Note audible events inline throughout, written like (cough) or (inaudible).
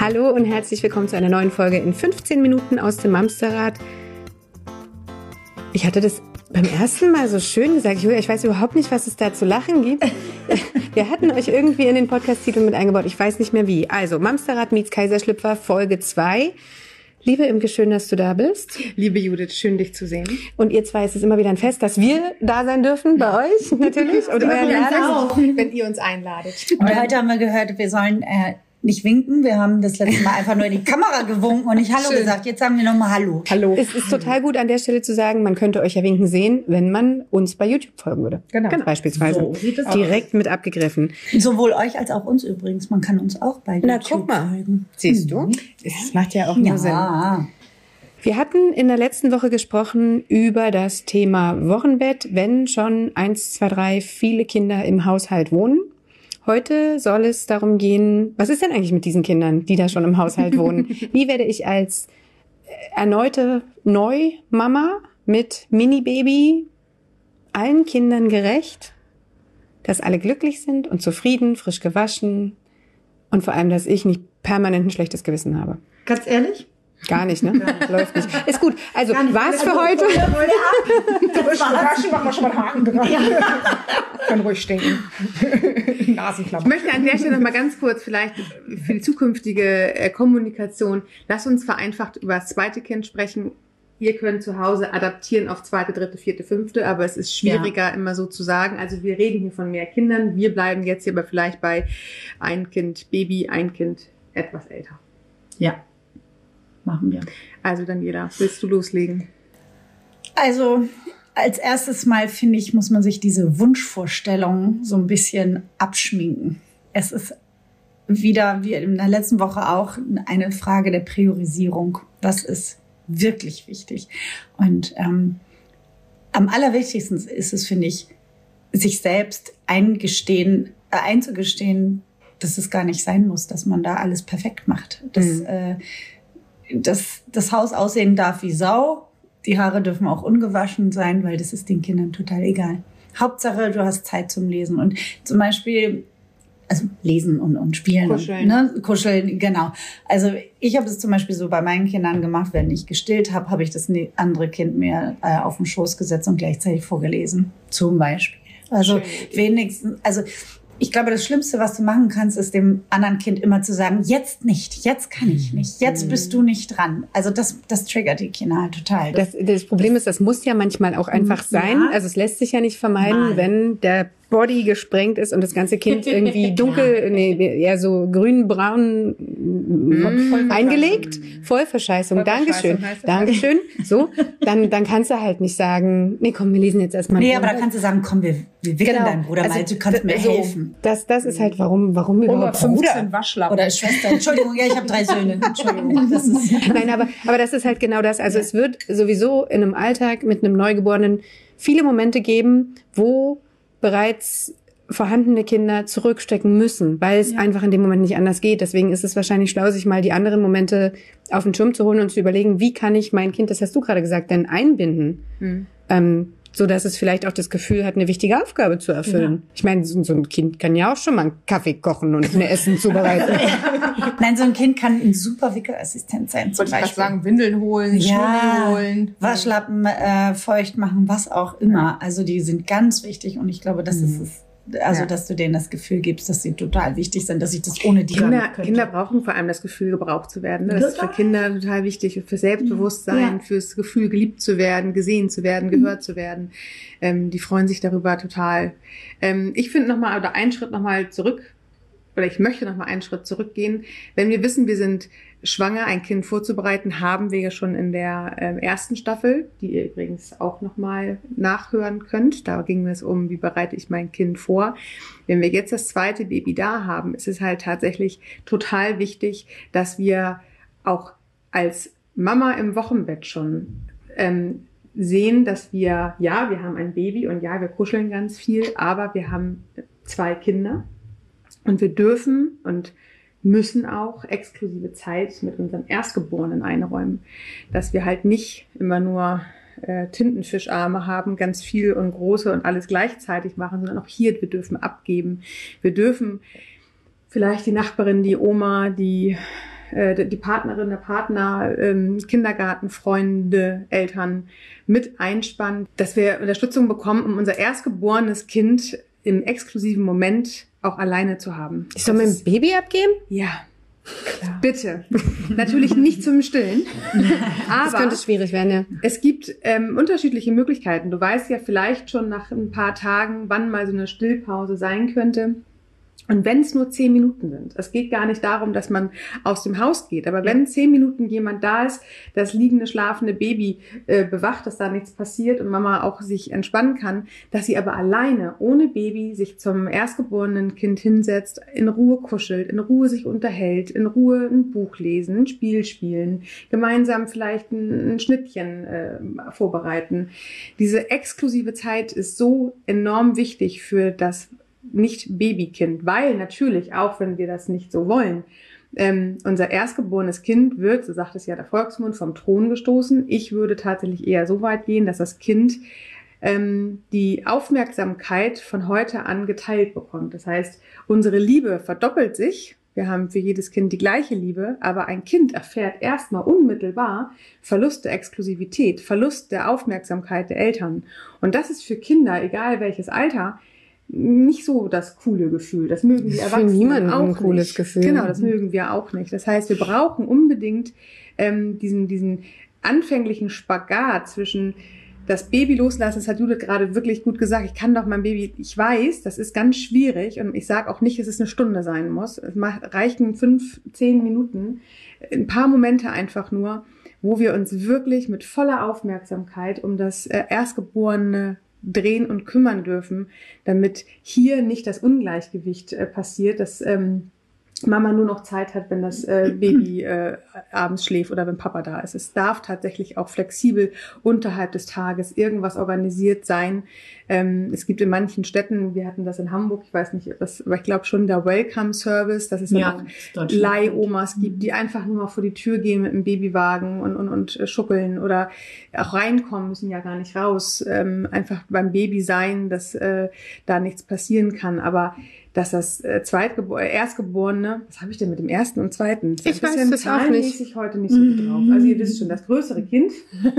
Hallo und herzlich willkommen zu einer neuen Folge in 15 Minuten aus dem Mamsterrad. Ich hatte das beim ersten Mal so schön gesagt, Julia, ich weiß überhaupt nicht, was es da zu lachen gibt. (laughs) Wir hatten euch irgendwie in den Podcast-Titel mit eingebaut, ich weiß nicht mehr wie. Also, Mamsterrad meets Kaiserschlüpfer, Folge 2. Liebe Imke, schön, dass du da bist. Liebe Judith, schön dich zu sehen. Und ihr zwei, es ist immer wieder ein Fest, dass wir da sein dürfen bei euch natürlich und euren Laden, wenn ihr uns einladet. Und heute haben wir gehört, wir sollen äh, nicht winken. Wir haben das letzte Mal einfach nur in die Kamera gewunken und nicht Hallo Schön. gesagt. Jetzt sagen wir nochmal Hallo. Hallo. Es ist total gut an der Stelle zu sagen, man könnte euch ja winken sehen, wenn man uns bei YouTube folgen würde. Genau. genau. Beispielsweise. So Direkt aus. mit abgegriffen. Sowohl euch als auch uns übrigens. Man kann uns auch bei Na, YouTube guck mal. folgen. Siehst du? Das macht ja auch nur ja. Sinn. Wir hatten in der letzten Woche gesprochen über das Thema Wochenbett, wenn schon eins, zwei, drei viele Kinder im Haushalt wohnen. Heute soll es darum gehen, was ist denn eigentlich mit diesen Kindern, die da schon im Haushalt wohnen? (laughs) Wie werde ich als erneute Neumama mit Mini-Baby allen Kindern gerecht, dass alle glücklich sind und zufrieden, frisch gewaschen und vor allem, dass ich nicht permanent ein schlechtes Gewissen habe? Ganz ehrlich? Gar nicht, ne? Läuft nicht. Ist gut. Also, war's für heute? Gewaschen, (laughs) machen wir schon mal einen Haken dran. Ja. Kann ruhig stinken. (laughs) Nasenklammer. Ich möchte an der Stelle noch mal ganz kurz vielleicht für die zukünftige äh, Kommunikation, lass uns vereinfacht über das zweite Kind sprechen. Ihr könnt zu Hause adaptieren auf zweite, dritte, vierte, fünfte, aber es ist schwieriger ja. immer so zu sagen. Also wir reden hier von mehr Kindern. Wir bleiben jetzt hier aber vielleicht bei ein Kind Baby, ein Kind etwas älter. Ja machen wir. Also Daniela, willst du loslegen? Also als erstes Mal finde ich, muss man sich diese Wunschvorstellung so ein bisschen abschminken. Es ist wieder, wie in der letzten Woche auch, eine Frage der Priorisierung. Was ist wirklich wichtig? Und ähm, am allerwichtigsten ist es, finde ich, sich selbst eingestehen, äh, einzugestehen, dass es gar nicht sein muss, dass man da alles perfekt macht. Dass, mhm. äh, dass das Haus aussehen darf wie Sau. Die Haare dürfen auch ungewaschen sein, weil das ist den Kindern total egal. Hauptsache, du hast Zeit zum Lesen. Und zum Beispiel, also lesen und, und spielen. Kuscheln. Ne? Kuscheln, genau. Also ich habe es zum Beispiel so bei meinen Kindern gemacht, wenn ich gestillt habe, habe ich das ne, andere Kind mir äh, auf den Schoß gesetzt und gleichzeitig vorgelesen. Zum Beispiel. Also wenigstens, also ich glaube, das Schlimmste, was du machen kannst, ist dem anderen Kind immer zu sagen, jetzt nicht, jetzt kann ich nicht, jetzt bist du nicht dran. Also das, das triggert die Kinder halt total. Das, das Problem ist, das muss ja manchmal auch einfach sein. Ja. Also es lässt sich ja nicht vermeiden, Nein. wenn der Body gesprengt ist und das ganze Kind (laughs) irgendwie dunkel, ja. nee, eher so grün-braun mm, eingelegt. Vollverscheißung. Dankeschön. Dankeschön. So, dann, dann kannst du halt nicht sagen, nee, komm, wir lesen jetzt erstmal. Nee, aber da kannst du sagen, komm, wir, wir wickeln genau. deinen Bruder also, mal, du kannst mir so, helfen. Das, das ist halt, warum, warum überhaupt 15 Waschlappen. Oder Schwester. Entschuldigung, ja, ich habe drei Söhne. Entschuldigung. Das ist, (laughs) Nein, aber, aber das ist halt genau das. Also ja. es wird sowieso in einem Alltag mit einem Neugeborenen viele Momente geben, wo bereits vorhandene Kinder zurückstecken müssen, weil es ja. einfach in dem Moment nicht anders geht. Deswegen ist es wahrscheinlich schlau, sich mal die anderen Momente auf den Schirm zu holen und zu überlegen, wie kann ich mein Kind, das hast du gerade gesagt, denn einbinden. Mhm. Ähm, so dass es vielleicht auch das Gefühl hat, eine wichtige Aufgabe zu erfüllen. Ja. Ich meine, so, ein Kind kann ja auch schon mal einen Kaffee kochen und ein Essen zubereiten. (laughs) Nein, so ein Kind kann ein super Wickelassistent sein. Zum Wollte ich sagen, Windeln holen, ja, holen, Waschlappen äh, feucht machen, was auch immer. Also die sind ganz wichtig und ich glaube, das mhm. ist es also, ja. dass du denen das Gefühl gibst, dass sie total wichtig sind, dass ich das ohne die Kinder, Kinder brauchen vor allem das Gefühl, gebraucht zu werden. Das ist für Kinder total wichtig, für Selbstbewusstsein, ja. fürs Gefühl, geliebt zu werden, gesehen zu werden, mhm. gehört zu werden. Ähm, die freuen sich darüber total. Ähm, ich finde nochmal, oder einen Schritt nochmal zurück, oder ich möchte nochmal einen Schritt zurückgehen. Wenn wir wissen, wir sind schwanger, ein Kind vorzubereiten, haben wir ja schon in der äh, ersten Staffel, die ihr übrigens auch nochmal nachhören könnt. Da ging es um, wie bereite ich mein Kind vor. Wenn wir jetzt das zweite Baby da haben, ist es halt tatsächlich total wichtig, dass wir auch als Mama im Wochenbett schon ähm, sehen, dass wir, ja, wir haben ein Baby und ja, wir kuscheln ganz viel, aber wir haben zwei Kinder und wir dürfen und müssen auch exklusive Zeit mit unserem Erstgeborenen einräumen. Dass wir halt nicht immer nur äh, Tintenfischarme haben, ganz viel und große und alles gleichzeitig machen, sondern auch hier, wir dürfen abgeben. Wir dürfen vielleicht die Nachbarin, die Oma, die äh, die Partnerin, der Partner, ähm, Kindergarten, Freunde, Eltern mit einspannen, dass wir Unterstützung bekommen, um unser erstgeborenes Kind im exklusiven Moment auch alleine zu haben. Ich soll mein Baby abgeben? Ja. Klar. Bitte. Natürlich nicht zum Stillen. Aber (laughs) das könnte schwierig werden, ja. Es gibt ähm, unterschiedliche Möglichkeiten. Du weißt ja vielleicht schon nach ein paar Tagen, wann mal so eine Stillpause sein könnte. Und wenn es nur zehn Minuten sind, es geht gar nicht darum, dass man aus dem Haus geht, aber wenn zehn Minuten jemand da ist, das liegende, schlafende Baby äh, bewacht, dass da nichts passiert und Mama auch sich entspannen kann, dass sie aber alleine, ohne Baby, sich zum erstgeborenen Kind hinsetzt, in Ruhe kuschelt, in Ruhe sich unterhält, in Ruhe ein Buch lesen, ein Spiel spielen, gemeinsam vielleicht ein, ein Schnittchen äh, vorbereiten. Diese exklusive Zeit ist so enorm wichtig für das nicht Babykind, weil natürlich, auch wenn wir das nicht so wollen, ähm, unser erstgeborenes Kind wird, so sagt es ja der Volksmund, vom Thron gestoßen. Ich würde tatsächlich eher so weit gehen, dass das Kind ähm, die Aufmerksamkeit von heute an geteilt bekommt. Das heißt, unsere Liebe verdoppelt sich. Wir haben für jedes Kind die gleiche Liebe, aber ein Kind erfährt erstmal unmittelbar Verlust der Exklusivität, Verlust der Aufmerksamkeit der Eltern. Und das ist für Kinder, egal welches Alter, nicht so das coole Gefühl. Das mögen die Erwachsenen Für niemanden auch ein cooles nicht. Gefühl. Genau, das mögen wir auch nicht. Das heißt, wir brauchen unbedingt ähm, diesen, diesen anfänglichen Spagat zwischen das Baby loslassen, das hat Judith gerade wirklich gut gesagt. Ich kann doch mein Baby, ich weiß, das ist ganz schwierig und ich sage auch nicht, dass es eine Stunde sein muss. Es reichen fünf, zehn Minuten, ein paar Momente einfach nur, wo wir uns wirklich mit voller Aufmerksamkeit um das äh, erstgeborene drehen und kümmern dürfen, damit hier nicht das Ungleichgewicht äh, passiert, dass ähm, Mama nur noch Zeit hat, wenn das äh, (clears throat) Baby äh, abends schläft oder wenn Papa da ist. Es darf tatsächlich auch flexibel unterhalb des Tages irgendwas organisiert sein. Ähm, es gibt in manchen Städten, wir hatten das in Hamburg, ich weiß nicht, was, aber ich glaube schon der Welcome Service, dass es ja, auch Leihomas gibt, die einfach nur mal vor die Tür gehen mit einem Babywagen und, und, und schuckeln oder auch reinkommen, müssen ja gar nicht raus. Ähm, einfach beim Baby sein, dass äh, da nichts passieren kann. Aber dass das äh, Zweitgebor äh, Erstgeborene, was habe ich denn mit dem ersten und zweiten? Das ich weiß das auch nicht. Ich heute nicht so gut drauf. Also ihr wisst schon, das größere Kind (laughs)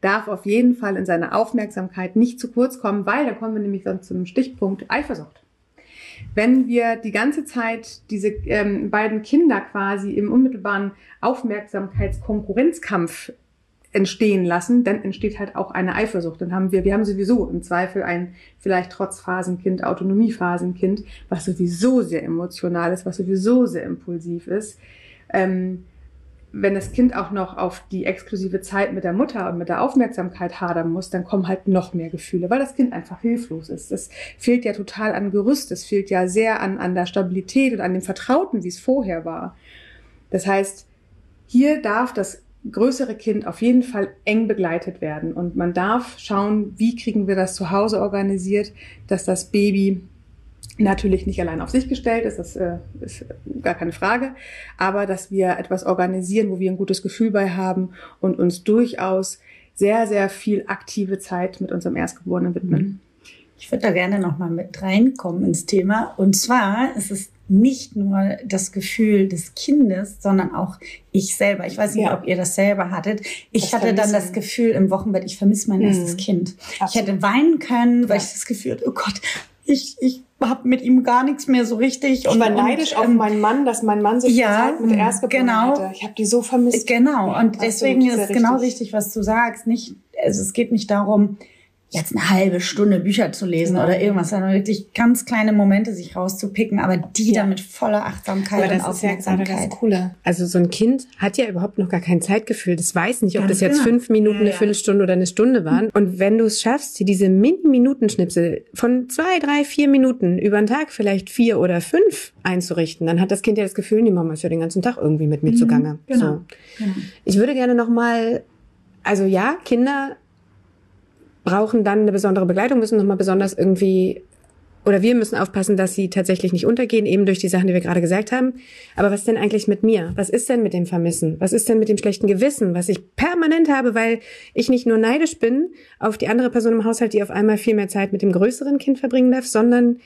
darf auf jeden Fall in seiner Aufmerksamkeit nicht zu kurz kommen, weil da kommen wir nämlich sonst zum Stichpunkt Eifersucht. Wenn wir die ganze Zeit diese ähm, beiden Kinder quasi im unmittelbaren Aufmerksamkeitskonkurrenzkampf entstehen lassen, dann entsteht halt auch eine Eifersucht. Dann haben wir, wir haben sowieso im Zweifel ein vielleicht trotz Phasenkind, Autonomiephasenkind, was sowieso sehr emotional ist, was sowieso sehr impulsiv ist. Ähm, wenn das Kind auch noch auf die exklusive Zeit mit der Mutter und mit der Aufmerksamkeit hadern muss, dann kommen halt noch mehr Gefühle, weil das Kind einfach hilflos ist. Es fehlt ja total an Gerüst, es fehlt ja sehr an, an der Stabilität und an dem Vertrauten, wie es vorher war. Das heißt, hier darf das größere Kind auf jeden Fall eng begleitet werden. Und man darf schauen, wie kriegen wir das zu Hause organisiert, dass das Baby natürlich nicht allein auf sich gestellt ist, das äh, ist gar keine Frage, aber dass wir etwas organisieren, wo wir ein gutes Gefühl bei haben und uns durchaus sehr, sehr viel aktive Zeit mit unserem Erstgeborenen widmen. Ich würde da gerne nochmal mit reinkommen ins Thema. Und zwar ist es nicht nur das Gefühl des Kindes, sondern auch ich selber. Ich weiß nicht, ja. ob ihr das selber hattet. Ich das hatte dann das Gefühl im Wochenbett, ich vermisse mein mhm. erstes Kind. Absolut. Ich hätte weinen können, weil ja. ich das Gefühl hatte, oh Gott, ich, ich habe mit ihm gar nichts mehr so richtig. Ich und, war neidisch auf ähm, meinen Mann, dass mein Mann sich ja, Zeit mit Erstgeborenen genau, hatte. Ich habe die so vermisst. Genau, und deswegen ist es genau richtig, was du sagst. Nicht, also es geht nicht darum, jetzt eine halbe Stunde Bücher zu lesen genau. oder irgendwas, sondern wirklich ganz kleine Momente sich rauszupicken, aber die ja. dann mit voller Achtsamkeit aber das und Aufmerksamkeit. Ist ja das Coole. Also so ein Kind hat ja überhaupt noch gar kein Zeitgefühl. Das weiß nicht, ob ganz das jetzt genau. fünf Minuten, ja, eine Viertelstunde oder eine Stunde waren. Und wenn du es schaffst, diese Mini-Minuten-Schnipsel von zwei, drei, vier Minuten über den Tag vielleicht vier oder fünf einzurichten, dann hat das Kind ja das Gefühl, die Mama ist ja den ganzen Tag irgendwie mit mir mhm. zugange. Genau. So. genau. Ich würde gerne noch mal also ja, Kinder brauchen dann eine besondere Begleitung, müssen nochmal besonders irgendwie Oder wir müssen aufpassen, dass sie tatsächlich nicht untergehen, eben durch die Sachen, die wir gerade gesagt haben. Aber was denn eigentlich mit mir? Was ist denn mit dem Vermissen? Was ist denn mit dem schlechten Gewissen, was ich permanent habe, weil ich nicht nur neidisch bin auf die andere Person im Haushalt, die auf einmal viel mehr Zeit mit dem größeren Kind verbringen darf, sondern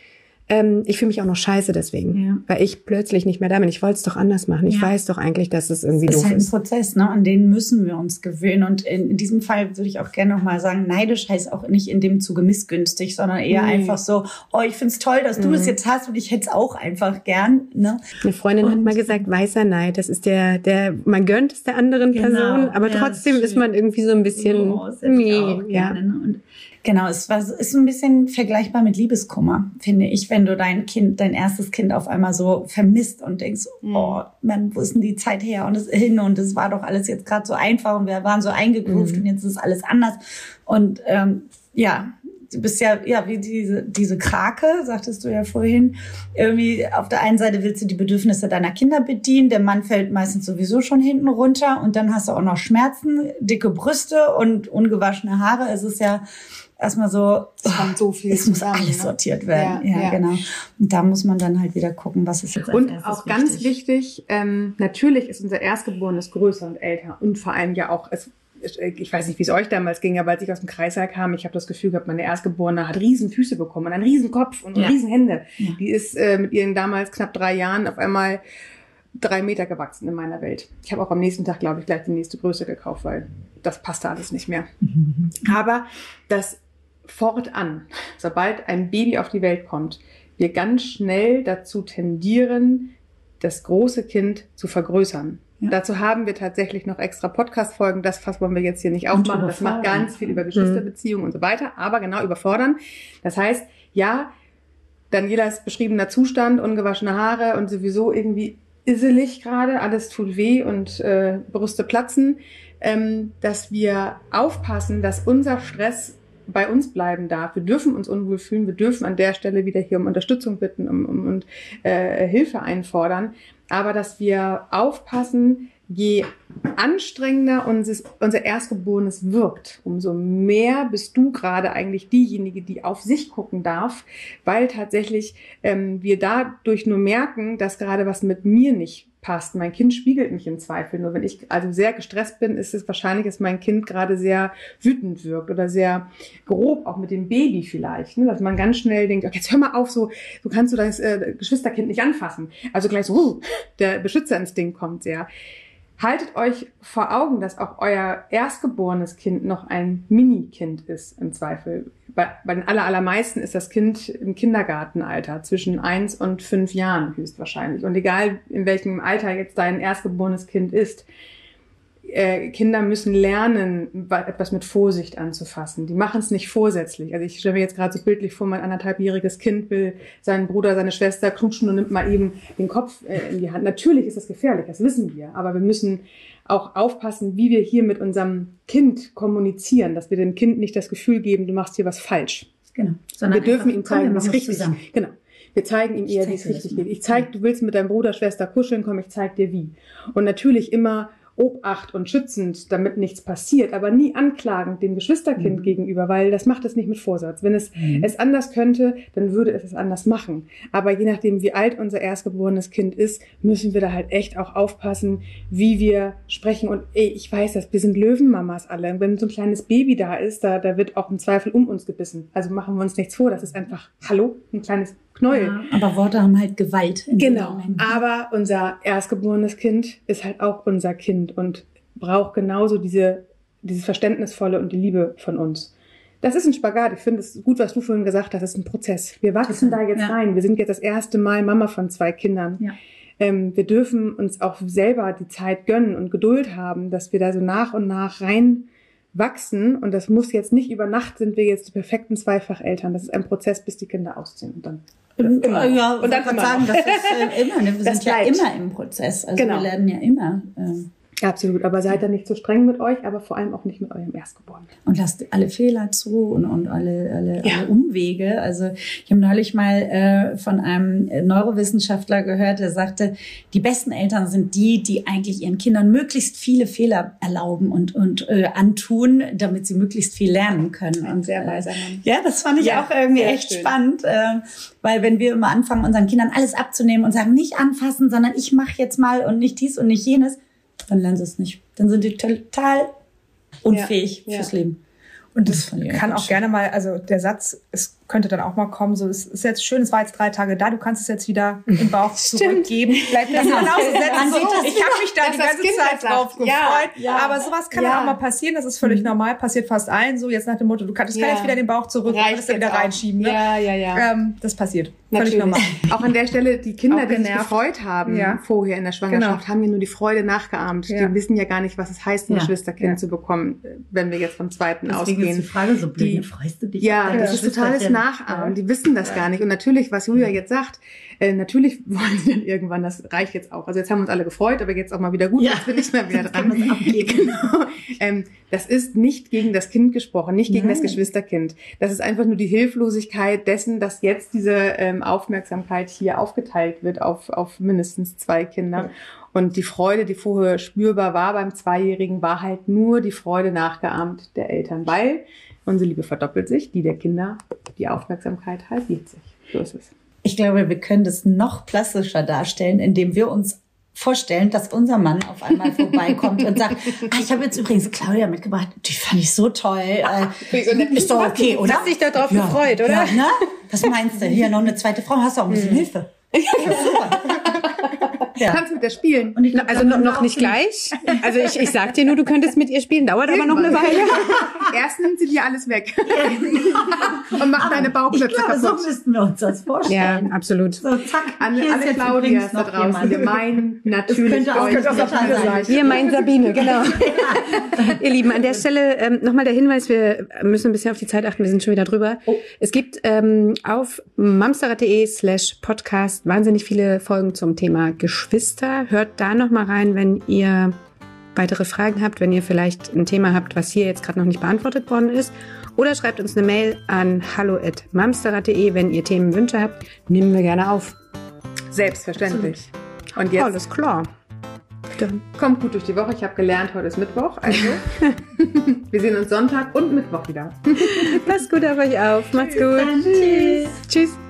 ähm, ich fühle mich auch noch scheiße deswegen, ja. weil ich plötzlich nicht mehr da bin. Ich wollte es doch anders machen. Ich ja. weiß doch eigentlich, dass es irgendwie das doof ist. Das ist halt ein Prozess, ne? an den müssen wir uns gewöhnen. Und in, in diesem Fall würde ich auch gerne nochmal sagen, neidisch heißt auch nicht in dem Zuge missgünstig, sondern eher nee. einfach so, oh, ich find's toll, dass du mhm. das jetzt hast und ich hätte es auch einfach gern. Ne? Eine Freundin und hat mal gesagt, weißer Neid, das ist der, der, man gönnt es der anderen genau. Person, aber ja, trotzdem ist man irgendwie so ein bisschen, oh, nee, ja. Gerne, ne? Genau, es war, ist ein bisschen vergleichbar mit Liebeskummer, finde ich, wenn du dein Kind, dein erstes Kind auf einmal so vermisst und denkst, mhm. oh, man, wo ist denn die Zeit her und es hin und es war doch alles jetzt gerade so einfach und wir waren so eingegroovt mhm. und jetzt ist alles anders. Und ähm, ja, du bist ja, ja, wie diese, diese Krake, sagtest du ja vorhin. Irgendwie auf der einen Seite willst du die Bedürfnisse deiner Kinder bedienen, der Mann fällt meistens sowieso schon hinten runter und dann hast du auch noch Schmerzen, dicke Brüste und ungewaschene Haare. Es ist ja, erstmal so, so viel es muss alles ne? sortiert werden. Ja, ja, ja, genau. Und da muss man dann halt wieder gucken, was ist jetzt Und auch ganz wichtig, ähm, natürlich ist unser Erstgeborenes größer und älter und vor allem ja auch, es, ich weiß nicht, wie es euch damals ging, aber als ich aus dem Kreißsaal kam, ich habe das Gefühl gehabt, meine Erstgeborene hat riesen Füße bekommen und einen riesen Kopf und ja. riesen Hände. Die ist äh, mit ihren damals knapp drei Jahren auf einmal drei Meter gewachsen in meiner Welt. Ich habe auch am nächsten Tag, glaube ich, gleich die nächste Größe gekauft, weil das passte alles nicht mehr. Mhm. Aber das fortan, sobald ein Baby auf die Welt kommt, wir ganz schnell dazu tendieren, das große Kind zu vergrößern. Ja. Dazu haben wir tatsächlich noch extra Podcast-Folgen. Das Fass wollen wir jetzt hier nicht aufmachen. Das macht ganz viel über Geschwisterbeziehungen mhm. und so weiter. Aber genau überfordern. Das heißt, ja, Danielas beschriebener Zustand, ungewaschene Haare und sowieso irgendwie isselig gerade, alles tut weh und äh, Brüste platzen, ähm, dass wir aufpassen, dass unser Stress bei uns bleiben darf. Wir dürfen uns unwohl fühlen, wir dürfen an der Stelle wieder hier um Unterstützung bitten um, um, und äh, Hilfe einfordern, aber dass wir aufpassen, je anstrengender unser, Erstgeborenes wirkt, umso mehr bist du gerade eigentlich diejenige, die auf sich gucken darf, weil tatsächlich ähm, wir dadurch nur merken, dass gerade was mit mir nicht passt. Mein Kind spiegelt mich im Zweifel. Nur wenn ich also sehr gestresst bin, ist es wahrscheinlich, dass mein Kind gerade sehr wütend wirkt oder sehr grob, auch mit dem Baby vielleicht. Ne? Dass man ganz schnell denkt, okay, jetzt hör mal auf, so, so kannst du das äh, Geschwisterkind nicht anfassen. Also gleich so, uh, der Beschützerinstinkt kommt sehr. Haltet euch vor Augen, dass auch euer erstgeborenes Kind noch ein Mini-Kind ist, im Zweifel. Bei, bei den aller, allermeisten ist das Kind im Kindergartenalter, zwischen eins und fünf Jahren höchstwahrscheinlich. Und egal, in welchem Alter jetzt dein erstgeborenes Kind ist, äh, Kinder müssen lernen, etwas mit Vorsicht anzufassen. Die machen es nicht vorsätzlich. Also ich stelle mir jetzt gerade so bildlich vor, mein anderthalbjähriges Kind will seinen Bruder, seine Schwester knutschen und nimmt mal eben den Kopf äh, in die Hand. Natürlich ist das gefährlich, das wissen wir. Aber wir müssen auch aufpassen, wie wir hier mit unserem Kind kommunizieren, dass wir dem Kind nicht das Gefühl geben, du machst hier was falsch. Genau. Sondern wir dürfen ihm zeigen, was richtig ist. Genau. Wir zeigen ihm eher, wie es richtig geht. Ich zeig, du willst mit deinem Bruder, Schwester kuscheln, komm, ich zeig dir wie. Und natürlich immer Obacht und schützend, damit nichts passiert, aber nie anklagend dem Geschwisterkind mhm. gegenüber, weil das macht es nicht mit Vorsatz. Wenn es mhm. es anders könnte, dann würde es es anders machen. Aber je nachdem, wie alt unser erstgeborenes Kind ist, müssen wir da halt echt auch aufpassen, wie wir sprechen. Und ey, ich weiß das, wir sind Löwenmamas alle. Und wenn so ein kleines Baby da ist, da, da wird auch im Zweifel um uns gebissen. Also machen wir uns nichts vor, das ist einfach, hallo, ein kleines Knäuel. Ja, aber Worte haben halt Gewalt. genau. Aber unser erstgeborenes Kind ist halt auch unser Kind und braucht genauso diese, dieses Verständnisvolle und die Liebe von uns. Das ist ein Spagat. Ich finde es gut, was du vorhin gesagt hast. Das ist ein Prozess. Wir wachsen da jetzt ja. rein. Wir sind jetzt das erste Mal Mama von zwei Kindern. Ja. Ähm, wir dürfen uns auch selber die Zeit gönnen und Geduld haben, dass wir da so nach und nach rein wachsen und das muss jetzt nicht über Nacht sind wir jetzt die perfekten Zweifacheltern. Das ist ein Prozess, bis die Kinder ausziehen und dann Immer. Ja, und dann kann sagen, das ist äh, immer. Ne? Wir das sind ja immer im Prozess. Also genau. wir lernen ja immer. Äh, Absolut, aber seid da nicht zu so streng mit euch, aber vor allem auch nicht mit eurem Erstgeborenen. Und lasst alle Fehler zu und, und alle, alle, ja. alle Umwege. Also ich habe neulich mal äh, von einem Neurowissenschaftler gehört, der sagte, die besten Eltern sind die, die eigentlich ihren Kindern möglichst viele Fehler erlauben und, und äh, antun, damit sie möglichst viel lernen können. Und sehr weiser Mann. Ja, das fand ich ja, auch irgendwie echt schön. spannend, äh, weil wenn wir immer anfangen, unseren Kindern alles abzunehmen und sagen, nicht anfassen, sondern ich mache jetzt mal und nicht dies und nicht jenes, dann lernen sie es nicht. Dann sind die total unfähig ja, fürs ja. Leben. Und das, das kann auch gerne mal, also der Satz, es könnte dann auch mal kommen, so, es ist jetzt schön, es war jetzt drei Tage da, du kannst es jetzt wieder im Bauch (laughs) zurückgeben. Bleib das (laughs) genauso setzen. So, ich habe mich da die ganze Zeit drauf gefreut. Ja, ja, aber sowas kann ja. dann auch mal passieren, das ist völlig mhm. normal, passiert fast allen so, jetzt nach dem Motto, du kannst, ja. kann jetzt wieder den Bauch zurück Reicht und das dann wieder reinschieben. Ne? Ja, ja, ja. Ähm, das passiert. Völlig normal. Auch an der Stelle, die Kinder, die sich gefreut haben ja. vorher in der Schwangerschaft, genau. haben ja nur die Freude nachgeahmt. Ja. Die wissen ja gar nicht, was es heißt, ein ja. Geschwisterkind zu bekommen, wenn wir jetzt vom zweiten Deswegen ausgehen. Ist die Frage so blöd, die, freust du dich? Ja, das ist totales Nachahmen. Die wissen das gar nicht. Und natürlich, was Julia jetzt sagt, äh, natürlich (laughs) wollen sie dann irgendwann, das reicht jetzt auch. Also jetzt haben wir uns alle gefreut, aber jetzt auch mal wieder gut, ja. jetzt bin ich mal wieder (laughs) dran. (laughs) genau. ähm, das ist nicht gegen das Kind gesprochen, nicht gegen Nein. das Geschwisterkind. Das ist einfach nur die Hilflosigkeit dessen, dass jetzt diese ähm, Aufmerksamkeit hier aufgeteilt wird auf, auf mindestens zwei Kinder. Ja. Und die Freude, die vorher spürbar war beim Zweijährigen, war halt nur die Freude nachgeahmt der Eltern, weil unsere Liebe verdoppelt sich, die der Kinder, die Aufmerksamkeit halbiert sich. So ist es. Ich glaube, wir können das noch plastischer darstellen, indem wir uns vorstellen, dass unser Mann auf einmal vorbeikommt und sagt, (laughs) ah, ich habe jetzt übrigens Claudia mitgebracht, die fand ich so toll. Äh, ist doch okay, oder? Hast dich darauf ja, gefreut, oder? Ja, ne? Was meinst du? Hier noch eine zweite Frau, hast du auch ein bisschen hm. Hilfe. Ja, super. (laughs) Ja. Kannst mit der spielen. Und ich glaub, also noch, noch nicht gleich. (laughs) Also ich, ich sag dir nur, du könntest mit ihr spielen, dauert aber noch eine Weile. (laughs) Erst nimmt sie dir alles weg. (laughs) Und macht deine Bauklötze ich glaube, kaputt. So müssten wir uns das vorstellen. Ja, absolut. So, zack. An alle Claudias da draußen. Wir meinen natürlich das könnte auch, Sabine sein. Wir meinen Sabine, genau. ihr Lieben, an der Stelle ähm, nochmal der Hinweis, wir müssen ein bisschen auf die Zeit achten, wir sind schon wieder drüber. Oh. Es gibt ähm, auf mamsterrad.de slash podcast wahnsinnig viele Folgen zum Thema Geschwister. Geschwister. Hört da noch mal rein, wenn ihr weitere Fragen habt, wenn ihr vielleicht ein Thema habt, was hier jetzt gerade noch nicht beantwortet worden ist. Oder schreibt uns eine Mail an hallo@mamsterrad.de, wenn ihr Themenwünsche habt. Nehmen wir gerne auf. Selbstverständlich. Und jetzt alles klar. Dann. Kommt gut durch die Woche. Ich habe gelernt, heute ist Mittwoch. Also (laughs) wir sehen uns Sonntag und Mittwoch wieder. Passt gut auf euch auf. Macht's gut. Dann, tschüss. Tschüss.